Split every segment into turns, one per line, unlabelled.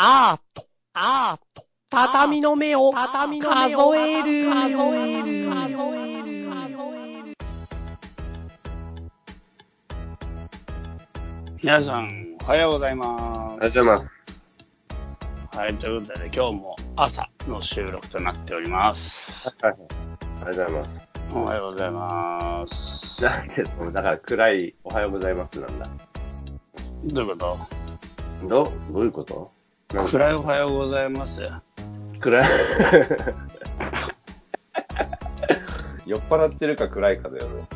アート、アート、畳の目を、畳の目を数える、数える、数える、
皆さん、おはようございま
ありがとうございます。
す。はい、ということで、今日も朝の収録となっております。
はい。ありがとうございます。
おはようございます。
だけど、だから暗いおはようございますなんだ。
どういうこ
ど、どういうこと？
暗いおはようございます。
暗い。酔っ払ってるか暗いかだよね。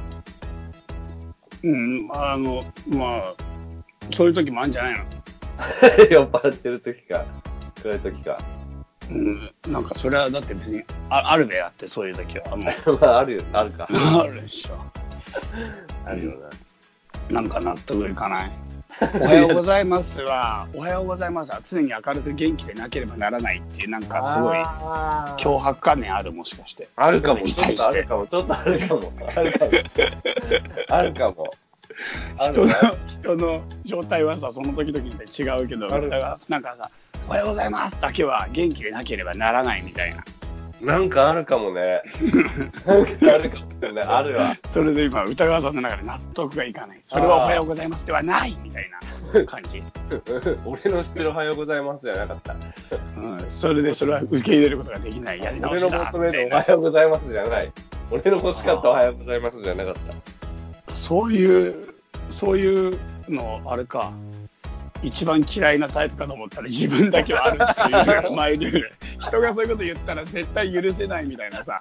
うん、あの、まあ、そういう時もあるんじゃないの
酔っ払ってる時か、暗い時か。
うん、なんかそれはだって別に、ああるべやって、そういう時は。もう、
まあ、あるよ、あるか。
あるでしょ。
あるよな。
なんか納得いかない？おはようございますは、おはようございますは常に明るく元気でなければならないっていう、なんかすごい脅迫観念あるもしかして。
あるかも、
に
ちょっ
対して。
とあるかも、ちょっとあるかも。あるかも。あるかも。あ
人の人の状態はさ、その時々で違うけど、だからなんかさ、おはようございますだけは元気でなければならないみたいな。
なんかあるかもね。なんかあるかもね。あるわ。
それで今、歌川さんの中で納得がいかない。それはおはようございますではないみたいな 感じ。
俺の知ってるおはようございますじゃなかった。
うん、それでそれは受け入れることができない。やり直
俺の
しだ
求めるおはようございますじゃない。俺の欲しかったおはようございますじゃなかった。
そういう、そういうの、あれか、一番嫌いなタイプかと思ったら自分だけはあるっていうマイルール。人がそういうこと言ったら絶対許せないみたいなさ、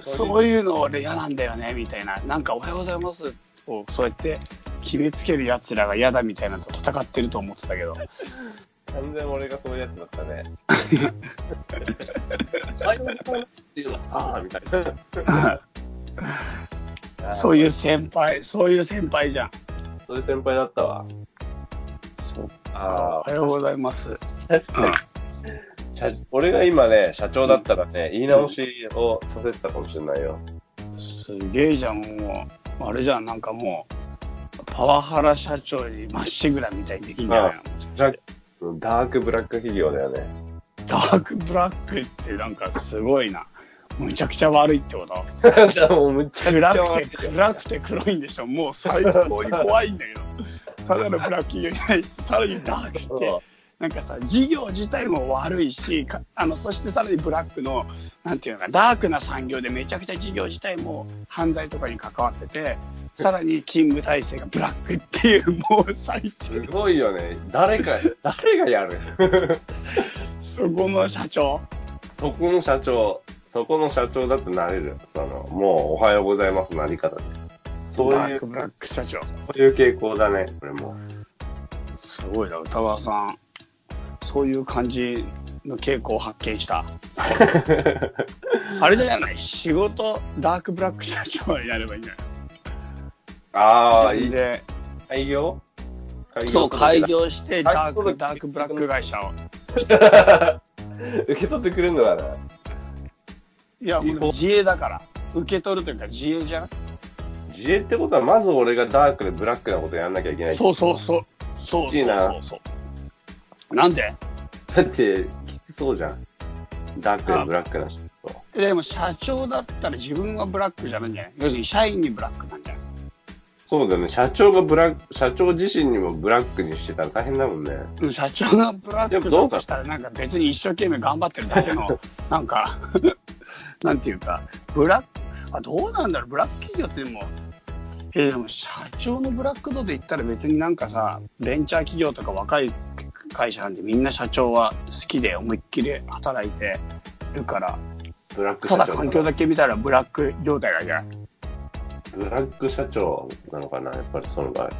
そういうの俺嫌なんだよねみたいな、なんかおはようございますをそうやって決めつける奴らが嫌だみたいなのと戦ってると思ってたけど、
完全俺がそういうやつだったね。おはようございますっていうのああ、みたいな。
そういう先輩、そういう先輩じゃん。
そういう先輩だったわ。あ
おはようございます。
あ、確かに。社俺が今ね、社長だったらね、言い直しをさせてたかもしれないよ。
すげえじゃん、もう、あれじゃん、なんかもう、パワハラ社長にまっしぐらみたいにできんじゃないの？
ダダークブラック企業だよね。
ダークブラックってなんかすごいな。むちゃくちゃ悪いってこと？
もうむちゃくちゃ
暗くて、暗くて黒いんでしょもう最高に怖いんだけど。ただのブラック企業に対して、さらにダークって、なんかさ、事業自体も悪いし、かあの、そしてさらにブラックの、なんていうのか、ダークな産業でめちゃくちゃ事業自体も犯罪とかに関わってて、さらに勤務体制がブラックっていう、もう最低。
すごいよね。誰か、誰がやる？
そこの社長。
そこの社長、そこの社長だってなれる。その、もうおはようございますなり方で。そういう、そ
ダークブラック社長。
ういう傾向だね、これも。
すごいな、歌川さん。そういう感じの傾向を発見した。あれじゃない仕事、ダークブラック社長になればいいんじゃない？
ああ、いい。
で、
開業？開
そう、開
届
業して、ダーク、ダークブラック会社を。
受け取ってくれるのかな？い
や、自営だから。受け取るというか自営じゃん
自衛ってことは、まず俺がダークでブラックなことやんなきゃいけない。
そうそうそう。そうそうそうそう。なんで？
だって、きつそうじゃん。ダークでブラックな人。
でも社長だったら自分はブラックじゃないんじゃない？要するに社員にブラックなんじゃない？
そうだよね。社長がブラック、社長自身にもブラックにしてたら大変だもんね。
うん社長がブラック
でもどうか
だとしたら、なんか別に一生懸命頑張ってるだけの、なんか、なんていうか、ブラック、あ、どうなんだろう、ブラック企業ってでも、えーでも社長のブラック度で言ったら別になんかさ、ベンチャー企業とか若い会社なんでみんな社長は好きで思いっきり働いてるから、
ブラック
た
社長。
だ環境だけ見たらブラック状態がじゃん。
ブラック社長なのかな、やっぱりその場合。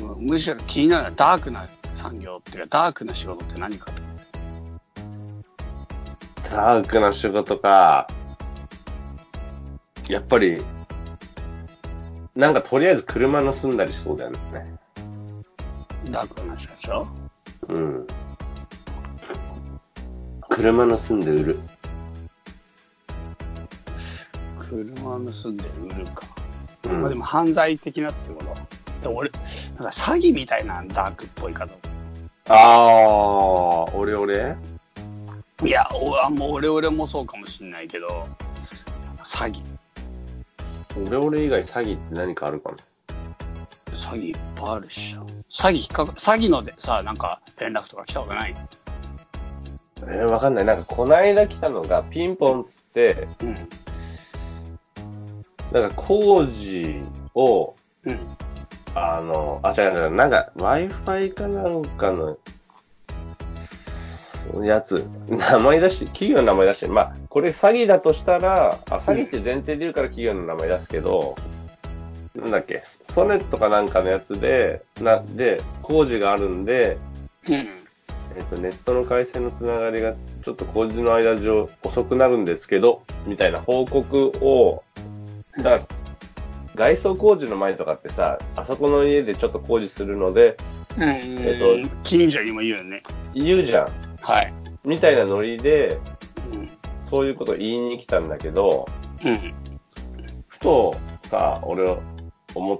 うんむしろ気になるのはダークな産業っていうか、ダークな仕事って何かと。
ダークな仕事か。やっぱり、なんかとりあえず車盗んだりしそうだよね。
ダークな社長
うん。車盗んで売る。
車を盗んで売るか。
うん
まあでも犯罪的なってこと？で俺、なんか詐欺みたいなダークっぽいかと。
あー、オレオレ
いや、おあもう俺俺もそうかもしんないけど、詐欺。
オレオレ以外詐欺って何かあるかな
詐欺いっぱいあるっしょ。詐欺引っかか、詐欺のでさ、なんか連絡とか来たことない？
えー、わかんない。なんか、こないだ来たのが、ピンポンっつって、
うん。
なんか工事を、
うん。
あの、あ、違う違う、なんか Wi-Fi かなんかの、やつ、名前出して、企業の名前出して、まあ、これ詐欺だとしたら、あ、詐欺って前提で言うから企業の名前出すけど、なんだっけ、ソネットかなんかのやつで、な、で、工事があるんで、
うん。
えっ、と、ネットの回線のつながりがちょっと工事の間上遅くなるんですけど、みたいな報告を、だから、外装工事の前とかってさ、あそこの家でちょっと工事するので、
うん。
えっと
近所にも言うよね。
言うじゃん。
はい。
みたいなノリで、
うん。
そういうことを言いに来たんだけど、
うん。
ふとさ、俺思っ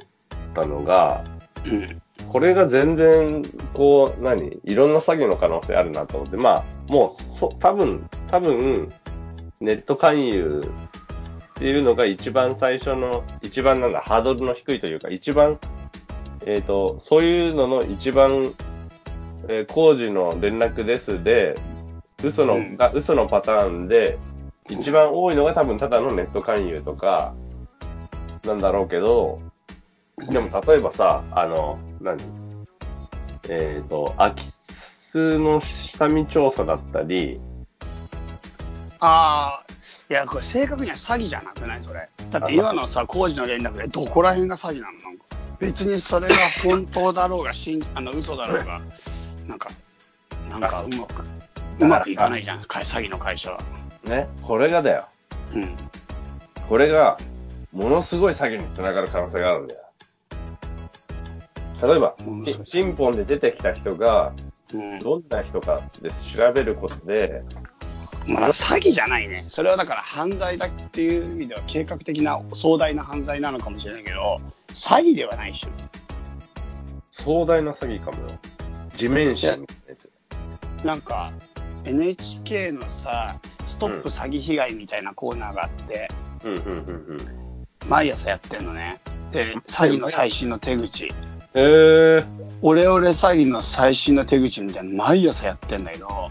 たのが、
うん。
これが全然、こう、何いろんな詐欺の可能性あるなと思って、まあ、もう、そ、多分、多分、ネット勧誘っていうのが一番最初の、一番なんだ、ハードルの低いというか、一番、えっ、と、そういうのの一番、えー工事の連絡ですで、嘘の、
うん
が嘘のパターンで、一番多いのが多分ただのネット勧誘とか、なんだろうけど、でも例えばさ、あの、何？えっ、と、空き巣の下見調査だったり、
ああ、いや、これ正確には詐欺じゃなくないそれ？だって今のさ、工事の連絡でどこら辺が詐欺なの？なんか。別にそれが本当だろうが、しん あの嘘だろうが、なんか、なんかうまく、うまくいかないじゃん、か詐欺の会社は。
ね、これがだよ。
うん。
これが、ものすごい詐欺につながる可能性があるんだよ。例えば
ものすごい、
ピンポンで出てきた人が、
うん。
どんな人かって調べることで、
まあ、詐欺じゃないね。それはだから犯罪だっていう意味では計画的な壮大な犯罪なのかもしれないけど、詐欺ではないし。
壮大な詐欺かもよ。地面師みたいなやつ。
なんか、NHK のさ、ストップ詐欺被害みたいなコーナーがあって、
うん、うん、うん、うん。
毎朝やってんのね。で、詐欺の最新の手口。
えー、
オレオレ詐欺の最新の手口みたいなの毎朝やってんだけど、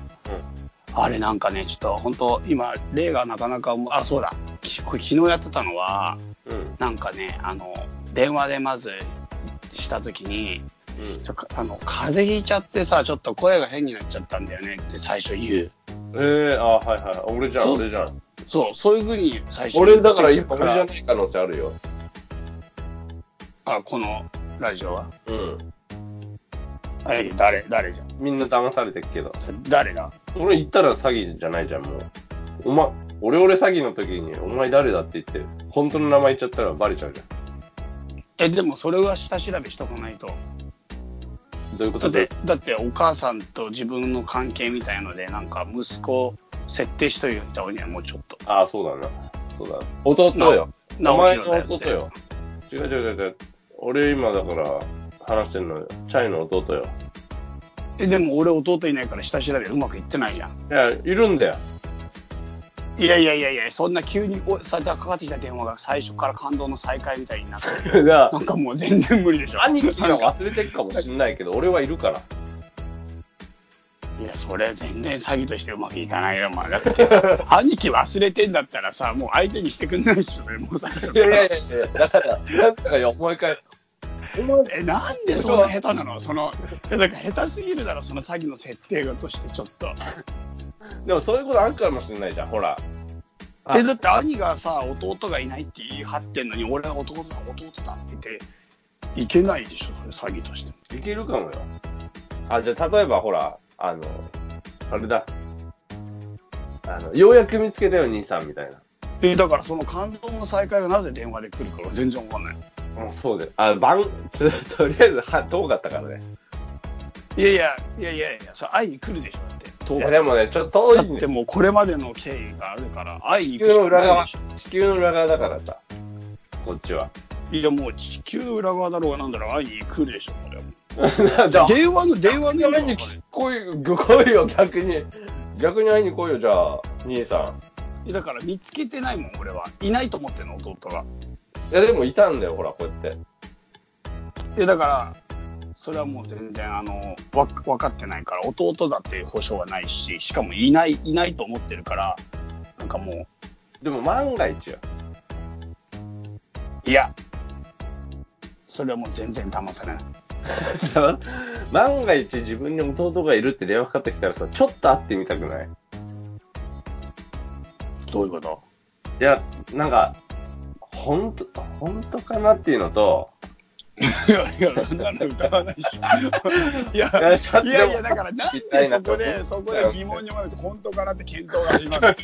あれなんかね、ちょっと本当今、例がなかなかあ、そうだ。きこれ昨日やってたのは、
うん、
なんかね、あの、電話でまずした時に、
うん。
あの、風邪ひいちゃってさ、ちょっと声が変になっちゃったんだよねって最初言う。
えー、あ、はいはい。俺じゃん、俺じゃん。
そう、そういうふうに最初
俺だから、
言って
俺じゃない可能性あるよ。
あ、このラジオは。
うん。
あれ、誰、誰じゃん。
みんな騙されてるけど。
誰だ？
俺言ったら詐欺じゃないじゃん、もう。お前、俺俺詐欺の時に、お前誰だって言って、本当の名前言っちゃったらバレちゃうじゃ
え、でもそれは下調べしとかないと。
ん。どういうことで？
だって、だってお母さんと自分の関係みたいので、なんか息子設定しといた方がいいね、もうちょっと。
ああ、そうだな。そうだ。弟よ。
な
お前の弟よ。違う違う違う違う。俺今だから話してんのよ。チャイの弟よ。
え、でも俺弟いないから下調べうまくいってないじゃん。
いや、いるんだよ。
いやいやいやいや、そんな急におさかかってきた電話が最初から感動の再会みたいになって、
が
なんかもう全然無理でしょ。
兄貴が忘れてるかもしんないけど、俺はいるから。
いや、それ全然詐欺としてうまくいかないよ、まあ。だって、兄貴忘れてんだったらさ、もう相手にしてくんないでしょ、それもう最初から。
いやいやいやいや、だから、なんかよ、もう一回。お前、
え、なんでそんな下手なのその、いやだから下手すぎるだろ、その詐欺の設定がとしてちょっと。
でもそういうことあるかもしんないじゃん、ほら。あ
え、だって兄がさ、弟がいないって言い張ってんのに、俺は弟だ、弟だって言って、いけないでしょ、それ詐欺としても。
いけるかもよ。あ、じゃあ例えばほら、あの、あれだ。あの、ようやく見つけたよ、兄さんみたいな。
え、だからその感動の再会がなぜ電話で来るかが全然わかんない。
うん、そうだよ。あ、番、ととりあえず、は、遠かったからね。
いやいや、いやいやいや、それ会いに来るでしょ、だって。
いや、でもね、ちょっと
だ
遠いんだよ。
ってもうこれまでの経緯があるから、会いに
地球
行くしか
の裏側
ないでしょ。、
地球の裏側だからさ、こっちは。
いや、もう地球の裏側だろうがなんだろう、会いに来るでしょ、これは。
じゃあ、
電話の、電話の
会いに来
い
来い、来いよ、逆に。逆に会いに来いよ、じゃあ、兄さ
だから見つけてないもん、俺は。いないと思ってんの、弟が。
ん。いや、でもいたんだよ、ほら、こうやって。
で、だから、それはもう全然、あの、わ、分かってないから、弟だっていう保証はないし、しかもいない、いないと思ってるから、なんかも
でも万が一よ。
う、いや、それはもう全然騙されない。
万が一自分に弟がいるって電話かかってきたらさ、ちょっと会ってみたくない？
どういうこと？
いや、なんか、本当、本当かなっていうのと、
いや、いや、そんなの歌わないし。いや、
いや
いやだからなんでそこで、そこで疑問に思われて、本当かなって検討が始まる。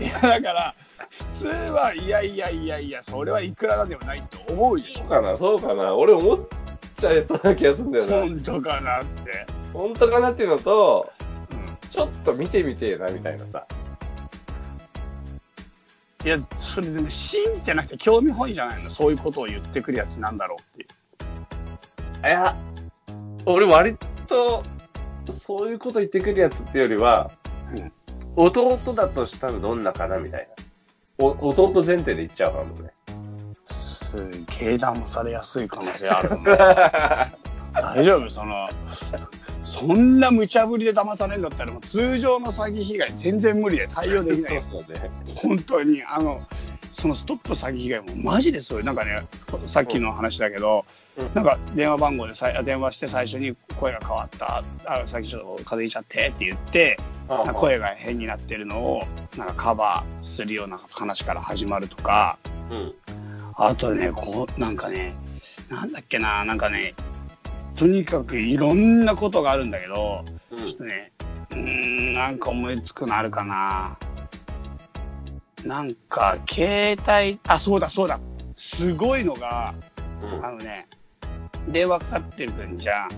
いや、だから、普通は、いやいやいやいや、それはいくらなんでもないと思うでしょ。
そうかな、そうかな。俺思っちゃいそうな気がするんだよな。
本当かなって。
本当かなっていうのと、
うん
ちょっと見てみてえな、みたいなさ。
いや、それでね、信じてなくて興味本位じゃないの。そういうことを言ってくるやつなんだろうっていう。
いや、俺割と、そういうこと言ってくるやつってよりは、
うん
弟だとしたらどんなかなみたいな。お弟前提で言っちゃうかもね。
すげえ騙されやすい可能性ある 大丈夫？その、そんな無茶ぶりで騙されるんだったら、もう通常の詐欺被害全然無理で対応できない
そうね。
本当に、あの、そのストップ詐欺被害もマジですごい。なんかね、さっきの話だけど、
うん
なんか電話番号でさい電話して最初に声が変わった、あさっきちょっと風邪ひいちゃってって言って、なんか声が変になってるのをなんかカバーするような話から始まるとか、
うん。
あとね、こう、なんかね、なんだっけな、なんかね、とにかくいろんなことがあるんだけど、
うん
ちょっとね、うーん、なんか思いつくのあるかな。なんか、携帯、あ、そうだそうだ。すごいのが、
うん
あのね、電話かかってくんじゃん。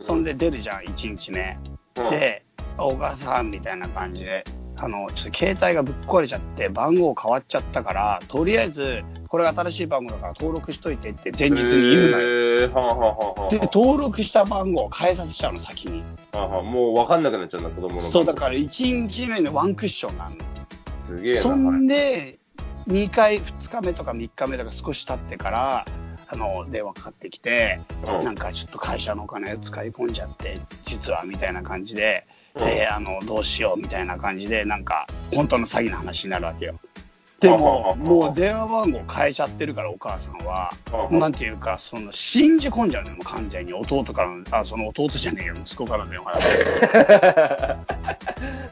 そんで出るじゃん、1日目。
うん
で、お母さんみたいな感じで、あの、ちょっと携帯がぶっ壊れちゃって、番号変わっちゃったから、とりあえず、これが新しい番号だから登録しといてって前日に言うのよ。
へーはあはあはあはあ
で、登録した番号を変えさせちゃうの、先に。
はあはあもう分かんなくなっちゃうんだ、子供の。
そう、だから1日目のワンクッションなの。
すげえな。
そんで、2回、2日目とか3日目とか少し経ってから、あの、電話かかってきて、
うん
なんかちょっと会社のお金使い込んじゃって、実はみたいな感じで、
うん
で、あの、どうしようみたいな感じで、なんか、本当の詐欺の話になるわけよ。でも、
うん
もう電話番号変えちゃってるから、お母さんは、
うん
なんていうか、その、信じ込んじゃうのよ、もう完全に。弟からの、あ、その弟じゃねえよ、息子からの電話だ。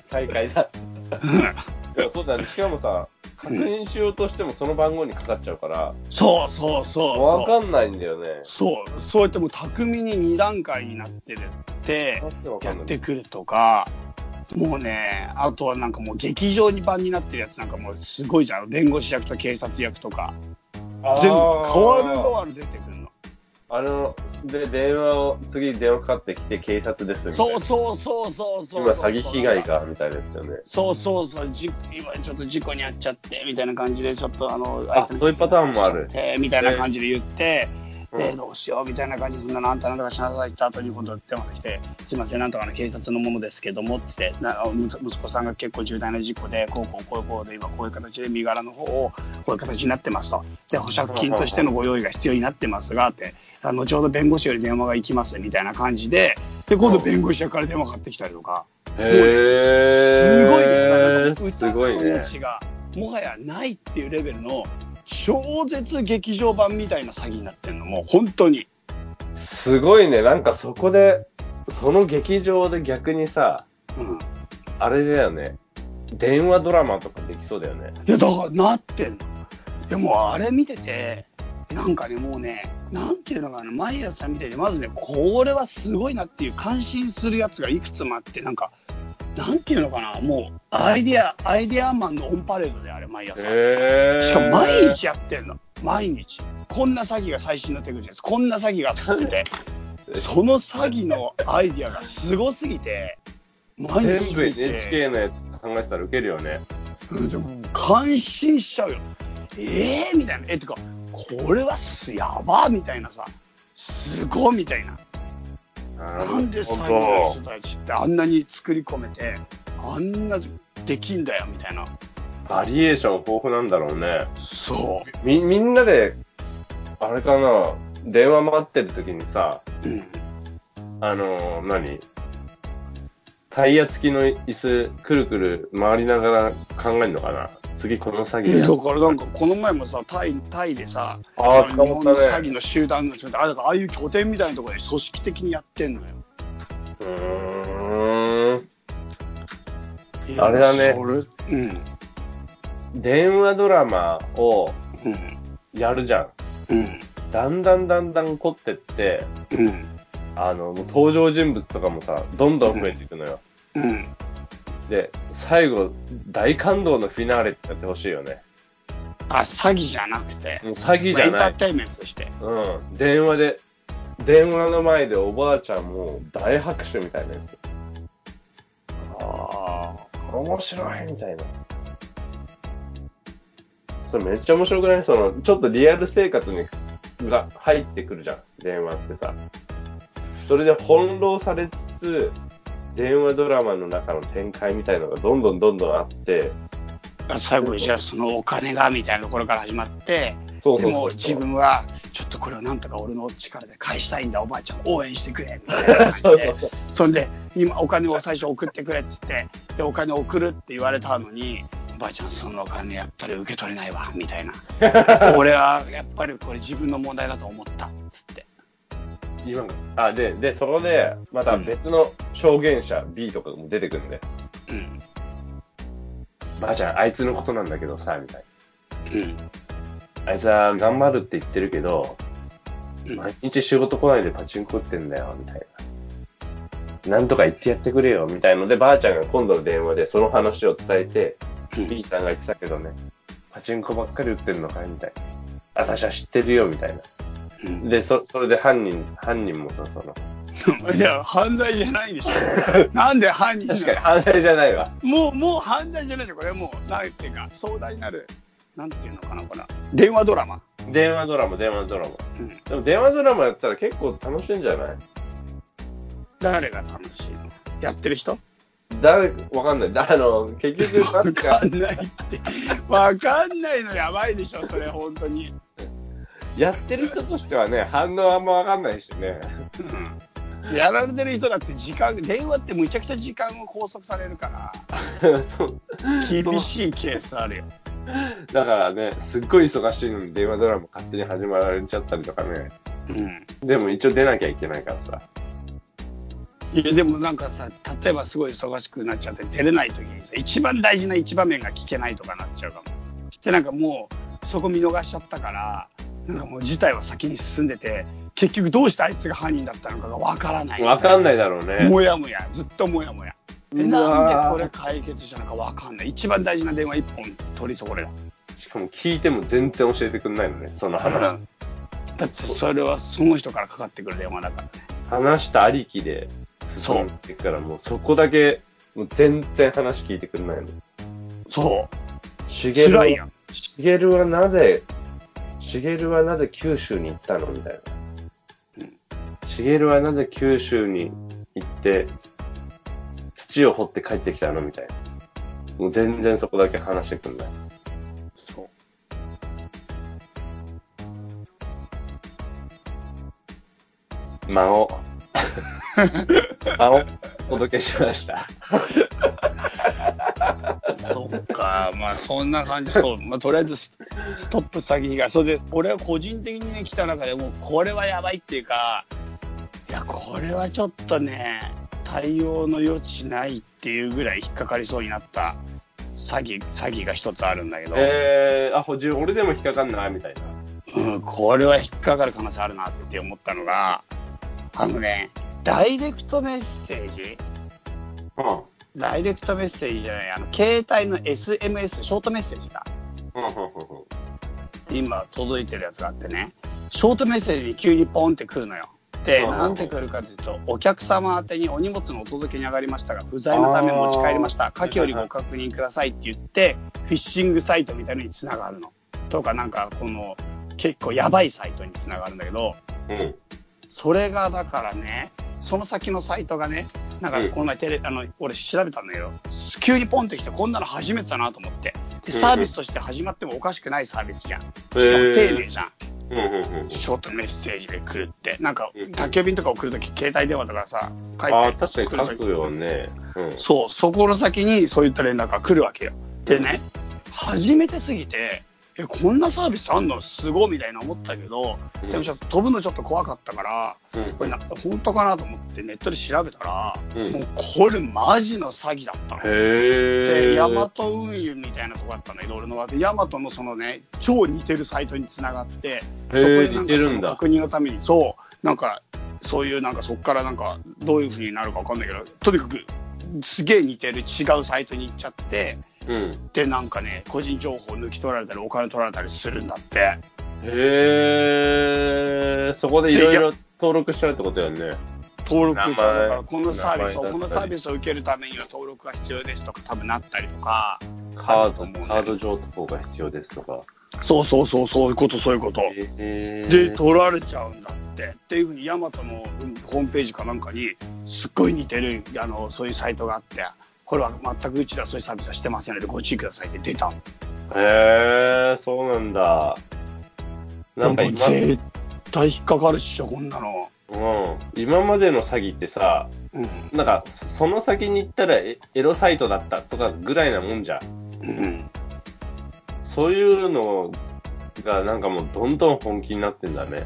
再開だ。いや、そうだね。しかもさ、確認しようとしてもその番号にかかっちゃうから、
そうそうそう
わ
そう。
かんないんだよね。
そう、そうやってもう巧みに2段階になってるって
わけわか
やっ
んない。
てくるとか、もうね、あとはなんかもう劇場に版になってるやつなんかもうすごいじゃん。弁護士役と警察役とか。全部変わる変わる出てくるの。
あの、で、電話を、次電話かかってきて警察ですみたいな。
そうそうそうそうそう。
今詐欺被害。が、みたいですよね。
そうそうそう、じ今ちょっと事故に遭っちゃって、みたいな感じで、ちょっとあの、
あそういうパターンもある
えみたいな感じで言って、
うん
で、どうしようみたいな感じで、そんなのあんたなんとかしなさいって後に今度電話が来て、すいません、なんとかの警察のものですけども、つって、なむ息子さんが結構重大な事故で、こうこうこうこうこうで、今こういう形で身柄の方をこういう形になってますと。で、保釈金としてのご用意が必要になってますが、って、あの後ほど弁護士より電話が行きますみたいな感じで、で、今度弁護士役から電話かかってきたりとか、
へ
すごいね。
ー。
なんか
すごいね
歌の命。がもはやないっていうレベルの超絶劇場版みたいな詐欺になってんの、もう本当に。
すごいね。なんかそこで、その劇場で逆にさ、
うん。
あれだよね。電話ドラマとかできそうだよね。
いや、だからなってんの。でもあれ見てて、なんかね、もうね、なんていうのかな、毎朝見てて、まずね、これはすごいなっていう感心するやつがいくつもあって、なんか、なんていうのかな、もう、アイディア、アイディアマンのオンパレードであれ、毎朝。しかも毎日やってんの。毎日。こんな詐欺が最新の手口です。こんな詐欺があってて、その詐欺のアイディアがすごすぎて、毎
全部
日見て
NHK のやつ考えてたらウケるよね。
うんでも感心しちゃうよ。えー、みたいな。え、てか、これはすやばみたいなさ、すごいみたいな。なんで詐欺の人たちってあんなに作り込めて、あんなできんだよみたいな。
バリエーション豊富なんだろうね。
そう。
み、みんなで、あれかな、電話待ってる時にさ、
うん。
あのー何タイヤ付きの椅子、くるくる回りながら考えるのかな？次この詐欺や
だからなんかこの前もさ、タイタイでさ、
あ
日本の詐欺の集団の人あああいう拠点みたいなところで組織的にやってんのよ。
うーん。あれだね
うん。
電話ドラマを
うん。
やるじゃん。
うん。
だんだんだんだん凝ってって、
うん。
あの、登場人物とかもさ、どんどん増えていくのよ。
うん。
で、最後、大感動のフィナーレってやってほしいよね。
あ、詐欺じゃなくて、
もう詐欺じゃない。
エンターテインメントとして。
うん。電話で、電話の前でおばあちゃんも大拍手みたいなやつ。
あ
面白いみたいな。それめっちゃ面白くない？その、ちょっとリアル生活に、が入ってくるじゃん。電話ってさ。それで翻弄されつつ、電話ドラマの中の展開みたいのがどんどんどんどんあって、
あ。最後にじゃあそのお金がみたいなところから始まって、で
そうそうそう
も自分はちょっとこれをなんとか俺の力で返したいんだ、おばあちゃん応援してくれ、みたいな感じで
う。そ
んで、今お金を最初送ってくれって言って、で、お金送るって言われたのに、おばあちゃんそのお金やっぱり受け取れないわ、みたいな。俺はやっぱりこれ自分の問題だと思った、つって。
今あ、で、で、そこで、また別の証言者 B とかも出てくるんで、
うん。
ばあちゃん、あいつのことなんだけどさ、みたい
うん。
な。あいつは頑張るって言ってるけど、
うん
毎日仕事来ないでパチンコ打ってんだよ、みたいな。なんとか言ってやってくれよ、みたいので、ばあちゃんが今度の電話でその話を伝えて、
うん
B さんが言ってたけどね、パチンコばっかり打ってるのかいみたいな。私は知ってるよ、みたいな。
うん
で、そ、それで犯人、犯人もさ、その、
いや、犯罪じゃないでしょ。なんで犯人
確かに犯罪じゃないわ。
もう、もう犯罪じゃないでこれもう、なんていうか、壮大なる、なんていうのかな、これ。電話ドラマ。
電話ドラマ、電話ドラマ。
うん。
でも電話ドラマやったら結構楽しいんじゃない？
誰が楽しいの？やってる人？
誰、わかんない。だあの、結局、
わ
か、
んないって。わかんないのやばいでしょ、それ、本当に。
やってる人としてはね、反応あんまわかんないしね。
うん。やられてる人だって時間、電話ってむちゃくちゃ時間を拘束されるから。厳しいケースあるよ。
だからね、すっごい忙しいのに電話ドラマ勝手に始まられちゃったりとかね。
うん。
でも一応出なきゃいけないからさ。
いやでもなんかさ例えばすごい忙しくなっちゃって出れない時にさ一番大事な一場面が聞けないとかなっちゃうかもでなんかもうそこ見逃しちゃったからなんかもう事態は先に進んでて結局どうしてあいつが犯人だったのかがわからない。
わかんないだろうね。
もやもやずっともやもや。え
うわー。
なんでこれ解決したのかわかんない。一番大事な電話一本取り損ね
しかも聞いても全然教えてくんないのね、その
だ
話。
だってそれはその人からかかってくる電話だからね。
話したありきで進んでいくから、もうそこだけ、もう。全然話聞いてくんないの。
そう
しげるしげるはなぜ、しげるはなぜ九州に行ったの？みたいな。しげるはなぜ九州に行って、土を掘って帰ってきたの？みたいな。もう全然そこだけ話してくんない。
そう
間を、間を お届けしました。
そっか、まあそんな感じ、そう、まあとりあえずスストップ詐欺が、それで俺は個人的にね、来た中でもうこれはやばいっていうか、いや、これはちょっとね、対応の余地ないっていうぐらい引っかかりそうになった。詐欺、詐欺が一つあるんだけど、
えー、あ、ほじ俺でも引っかかんな、みたいな。
うん、これは引っかかる可能性あるなって思ったのが、あのね、ダイレクトメッセージ？
うん。
ダイレクトメッセージじゃない、あの、携帯の SMS、ショートメッセージだ。
うん、うん、うん。
今届いてるやつがあってね、ショートメッセージに急にポンって来るのよ。で、
うん
なんて来るかというと、お客様宛てにお荷物のお届けに上がりましたが、不在のため持ち帰りました。下記よりご確認くださいって言って、フィッシングサイトみたいのに繋がるの。とか、なんか、この、結構やばいサイトに繋がるんだけど、
うん。
それがだからね、その先のサイトがね、なんか
うん
この前テレ、あの、俺調べたんだけど、急にポンってきて、こんなの初めてだなと思って。で、サービスとして始まってもおかしくないサービスじゃん。しかも丁寧じゃん。ショートメッセージで来るって。なんか
うん、
宅急便とか送るとき、携帯電話とかさ、書いて
ああ、確かに書くよね。うん。
そう、そこの先にそういった連絡が来るわけよ。でね、初めてすぎて、え、こんなサービスあんの？すごいみたいな思ったけど、でもちょっと飛ぶのちょっと怖かったから、
うん
これな本当かなと思ってネットで調べたら、
うん
もうこれマジの詐欺だったの。
へえ。
で、ヤマト運輸みたいなとこだったんだけど、俺のは。で、ヤマトのそのね、超似てるサイトにつながって、そこでなんか。確認のために、そう、なんか、そういうなんかそこからなんか、どういう風になるかわかんないけど、とにかく、すげえ似てる違うサイトに行っちゃって、
うん。
で、なんかね、個人情報抜き取られたり、お金取られたりするんだって。
へえ、そこでいろいろ登録しちゃうってことだよね。
登録
名前
だから、このサービスを、
名前だったり
このサービスを受けるためには登録が必要ですとか、多分なったりとか、
カード、カード情報が必要ですとか。
そうそうそう、そういうこと、そういうこと。
へえ。
で、取られちゃうんだって。っていうふうに、ヤマトのうんホームページかなんかに、すっごい似てる、あの、そういうサイトがあって、これは全くうちではそういうサービスはしてませんので、ご注意くださいって出たの。
へえ、そうなんだ。なんか今、
絶対引っかかるっしょ、こんなの。
うん、今までの詐欺ってさ、
うん。
なんか、その先に行ったらエエロサイトだったとかぐらいなもんじゃん。
うん。
そういうのがなんかもうどんどん本気になってんだね。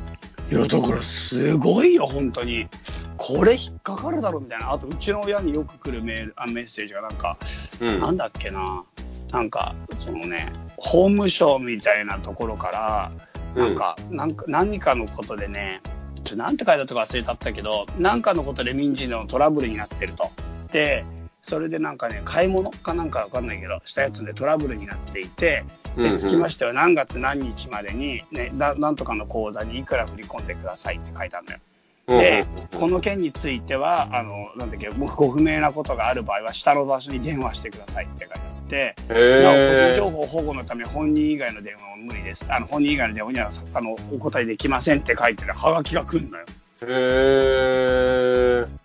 いや、だからすごいよ、本当に。これ引っかかるだろみたいな。あと、うちの親によく来るメール、あメッセージがなんか、
うん。
なんだっけな。なんか、そのね、法務省みたいなところから、なんか、なんか、何かのことでね、ちょ、なんて書いたか忘れたったけど、なんかのことで民事のトラブルになってると。で、それでなんかね、買い物かなんかわかんないけど、したやつでトラブルになっていて、
うんうん
で、つきましては何月何日までに、ね、ななんとかの口座にいくら振り込んでくださいって書いてあるのよ。で、この件については、あの、なんだっけ、ご不明なことがある場合は、下の場所に電話してくださいって書いてあって、
へ
なお、個
え
人情報保護のため本人以外の電話は無理です。あの、本人以外の電話には、あの、お答えできませんって書いてるハガキが来るのよ。
へえ。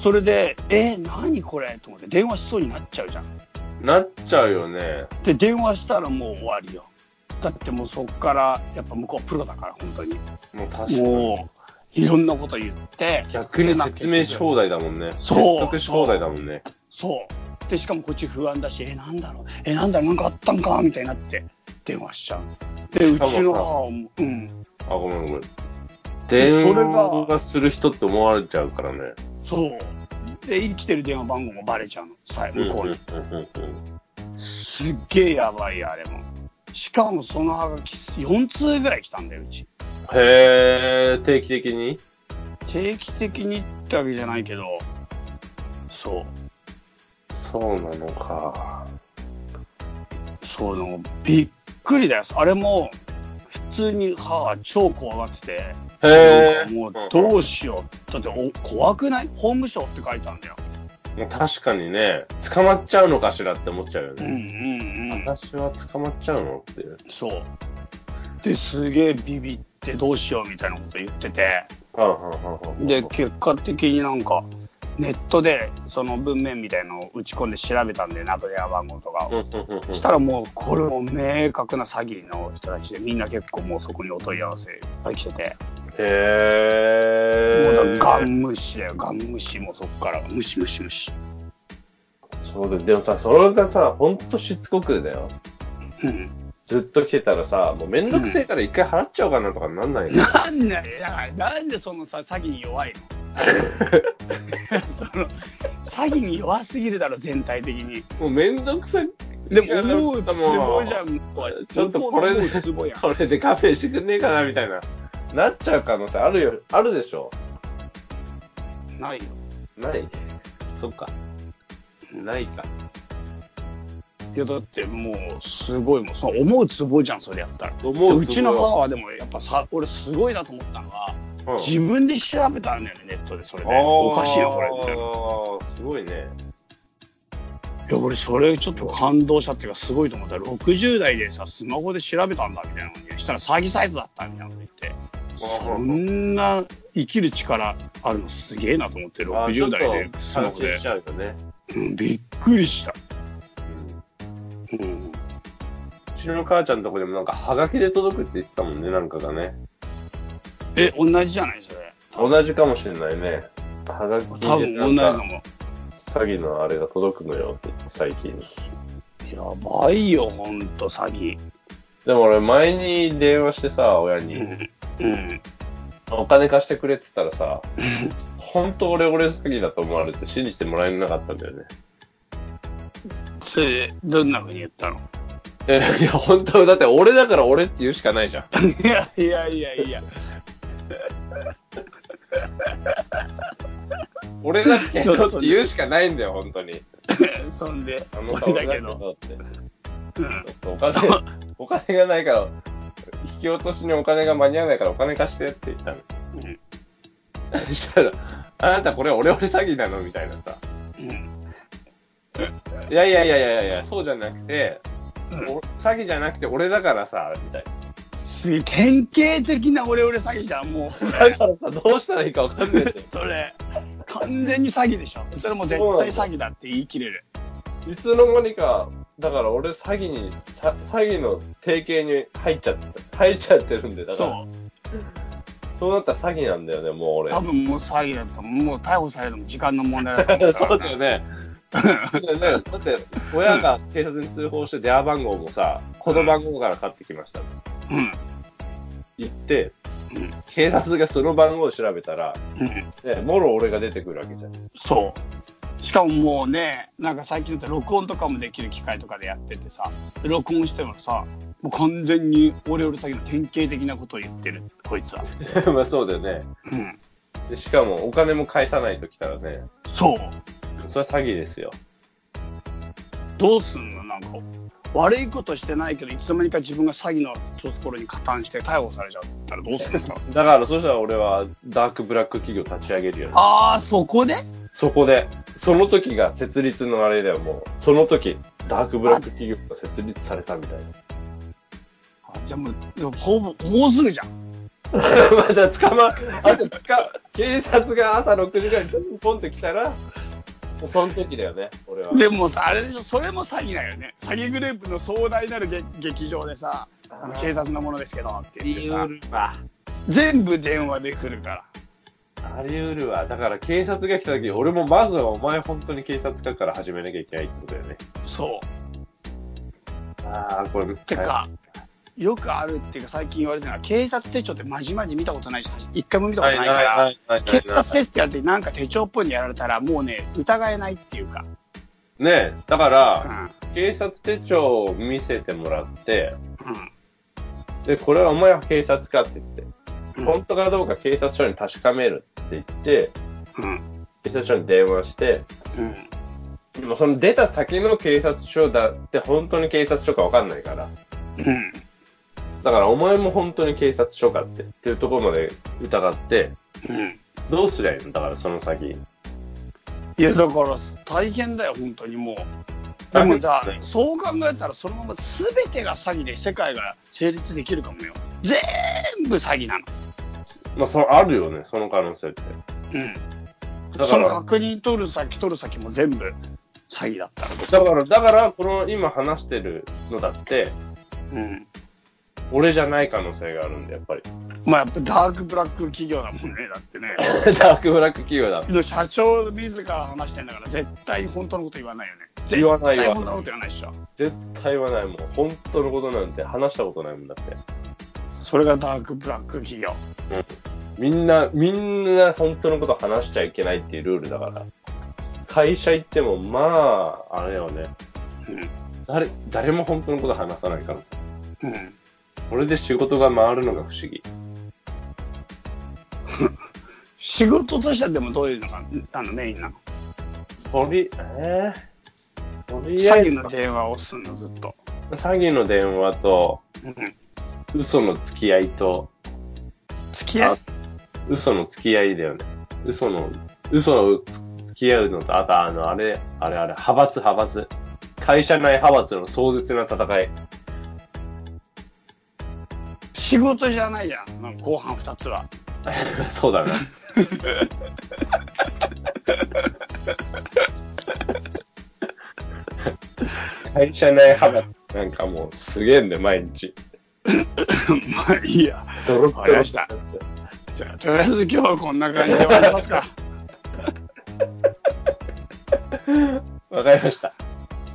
それで、え何これと思って電話しそうになっちゃうじゃん。
なっちゃうよね。
で、電話したらもう終わりよ。だってもうそっから、やっぱ向こうプロだから、本当に。
もう確かに。
もう、いろんなこと言って、
逆に説明し放題だもんね。
そう
説得し放題だもんね。
そう。で、しかもこっち不安だし、え、なんだろう、え、なんだろう、なんかあったんか？みたいになって、電話しちゃう。で、うちの母も、うん、
あ、ごめんごめん。
で
電
それが
話する人って思われちゃうからね。
そう。で、生きてる電話番号もバレちゃうの、さ向こうに。すっげえやばいよ、あれも。しかもそのハガキ4通ぐらい来たんだよ、うち。
へえ、定期的に？
定期的にってわけじゃないけど、そう。
そうなのか。
そうなの、びっくりだよ。あれも、普通に母は超怖がってて、
へ。
もうどうしよう。だってお怖くない？法務省って書いてあるんだよ。
確かにね、捕まっちゃうのかしらって思っちゃうよ
うんう
ね。
んうん。
私は捕まっちゃうのっていう。
そう。で、すげえビビってどうしようみたいなこと言ってて、で、結果的になんか、ネットでその文面みたいのを打ち込んで調べたんだよな、電話番号とかを。
うんうんうんうん
したらもう、これも明確な詐欺の人たちで、みんな結構もうそこにお問い合わせいっぱい来てて、
へえ。
もうだガン無視だよ、ガン無視、もうそこから、無視無視無視。
そうだよ。でもさ、それがさ、ほんとしつこくだよ。
うん。
ずっと来てたらさ、もうめんどくせえから一回払っちゃおうかなとかなんないの、
なんだよ、だからなんでそのさ、詐欺に弱いの？その詐欺に弱すぎるだろ、全体的に。
もうめんどくさい。
でも、思うつ
もう
ぼじゃん。
ちょっとこれで。これでカフェしてくんねえかなみたいな。なっちゃう可能性あるよ、あるでしょ。
ないよ。
ない？そっか。ないか。
いや、だってもう、すごいもん。その思うつぼじゃん、それやったら。で
思う
うちの母はでも、やっぱさ、俺すごいなと思ったのは、
うん
自分で調べたんだよね、ネットで、それで。おかしいな、これ。みたいな
ああ、すごいね。
いや、俺それちょっと感動したっていうか、すごいと思った。60代でさ、スマホで調べたんだみたいなのに、したら詐欺サイトだったみたいなこと言って、そんな生きる力あるのすげえなと思って、
あちょっ
60
と
代でスマホで
ね。
うん、びっくりした。
うん
うん。
うちの母ちゃんのとこでもなんか、ハガキで届くって言ってたもんね、なんかがね。
え、同じじゃないそれ。
同じかもしれないね。ハガキで
多分同じ
か
も。
詐欺のあれが届くのよ最近。
やばいよ、ほんと、詐欺。
でも俺前に電話してさ、親に、
うん。うん。
お金貸してくれって言ったらさ、本当俺俺詐欺だと思われて信じてもらえなかったんだよね。
それで、どんな風に言ったの？
え、いや本当だって俺だから俺って言うしかないじゃん。
いやいやいやいや。
俺だけどって言うしかないんだよ、本当に。
そんで、
あの
俺だけど。
って。
うん。
お金、お金がないから、引き落としにお金が間に合わないからお金貸してって言ったの。
うん。
そしたら、あなたこれ俺俺詐欺なのみたいなさ。
うん。
いやいやいやいやいや、そうじゃなくて、
うん
お詐欺じゃなくて俺だからさ、みたい
すげえ典型的なオレオレ詐欺じゃん、もう。
な。だからさ、どうしたらいいかわかんないんだよ。
それ、完全に詐欺でしょ。それも絶対詐欺だって言い切れる。
いつの間にか、だから俺詐欺に、さ詐欺の定型に入っちゃって、入っちゃってるんで、だから、
そう。
そうなったら詐欺なんだよね、もう俺。
多分もう詐欺だった。もう逮捕されるのも時間の問題だと思うから
そうだよね。だって、親が警察に通報して電話番号もさ、この番号からかかってきましたって
うん。
言って、
うん。
警察がその番号を調べたら、
うん。
ね、もろ俺が出てくるわけじゃん。
そう。しかももうね、なんか最近だと録音とかもできる機械とかでやっててさ、録音してもさ、もう完全にオレオレ詐欺の典型的なことを言ってる、こいつは。
まあそうだよね。
うん。
でしかもお金も返さないときたらね、
そう。
それは詐欺ですよ。
どうすんの？なんか、悪いことしてないけど、いつの間にか自分が詐欺のところに加担して逮捕されちゃったらどうするんですか？
だから、そしたら俺はダークブラック企業立ち上げるよね。
ああ、そこで？
そこで、その時が設立のあれだよ、もう。その時、ダークブラック企業が設立されたみたいな。
あじゃあもう、ほぼ、もうすぐじゃん。
まだ捕ま、あとつか、警察が朝6時ぐらいにポンって来たら、その時だよね、俺は。
でもさ、あれでしょ、それも詐欺だよね。詐欺グループの壮大なる劇劇場でさ、あの警察のものですけどって言ってさ、
るわ。
全部電話で来るから。
あり得るわ。だから警察が来た時、俺もまずはお前本当に警察官から始めなきゃいけないってことだよね。
そう。
ああ、これ、
てか、よくあるっていうか最近言われてるのは、警察手帳ってまじまじ見たことないし、一回も見たことないから、警察テストやってなんか手帳っぽいのやられたら、もうね、疑えないっていうか。
ねえ、だか
う
ら、
ん。
警察手帳を見せてもらって、
うん。
で、これはお前は警察かって言って、
うん
本当かどうか警察署に確かめるって言って、
うん。
警察署に電話して、
うん。
でもその出た先の警察署だって本当に警察署かわかんないから。
うん。
だからお前も本当に警察署かって、っていうところまで疑って、
うん。
どうすりゃいいのだからその先。
いや、だから大変だよ、本当にもう。でもさ、そう考えたら、そのまま全てが詐欺で世界が成立できるかもよ。全部詐欺なの。
まあ、それあるよね、その可能性って。
うん。
だから、
その確認取る先、取る先も全部詐欺だったら。
だから、だから、この今話してるのだって、
うん。
俺じゃない可能性があるんで、やっぱり。
まあやっぱダークブラック企業だもんね、だってね。
ダークブラック企業だ。
の社長自ら話してんだから、絶対本当のこと言わないよね。
言わないわ
絶対本当のこと言わないでしょ。
絶対はないもん。本当のことなんて話したことないもんだって。
それがダークブラック企業。
みんな、みんな本当のこと話しちゃいけないっていうルールだから。会社行っても、まあ、あれよね。
うん。
誰、誰も本当のこと話さないからさ。
うん。
これで仕事が回るのが不思議。
仕事としてはでもどういうのがあのメインなの？
とり、えー、とりあえず
詐欺の電話をすんの、ずっと。
詐欺の電話と、
うん。
嘘の付き合いと、
付き合い？
嘘の付き合いだよね。嘘の、嘘の付き合うのと、あとあの、あれ、あれあれ、派閥派閥。会社内派閥の壮絶な戦い。
仕事じゃないじゃん、後半2つは。
そうだな。会社内派閥なんかもうすげえんだよ、毎日。
まあいいや。
ドロッド
した。じゃあ、とりあえず今日はこんな感じで終わりますか。
わかりました。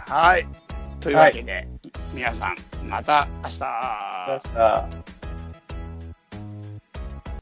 はい。というわけで、皆さん、また明日。
明日。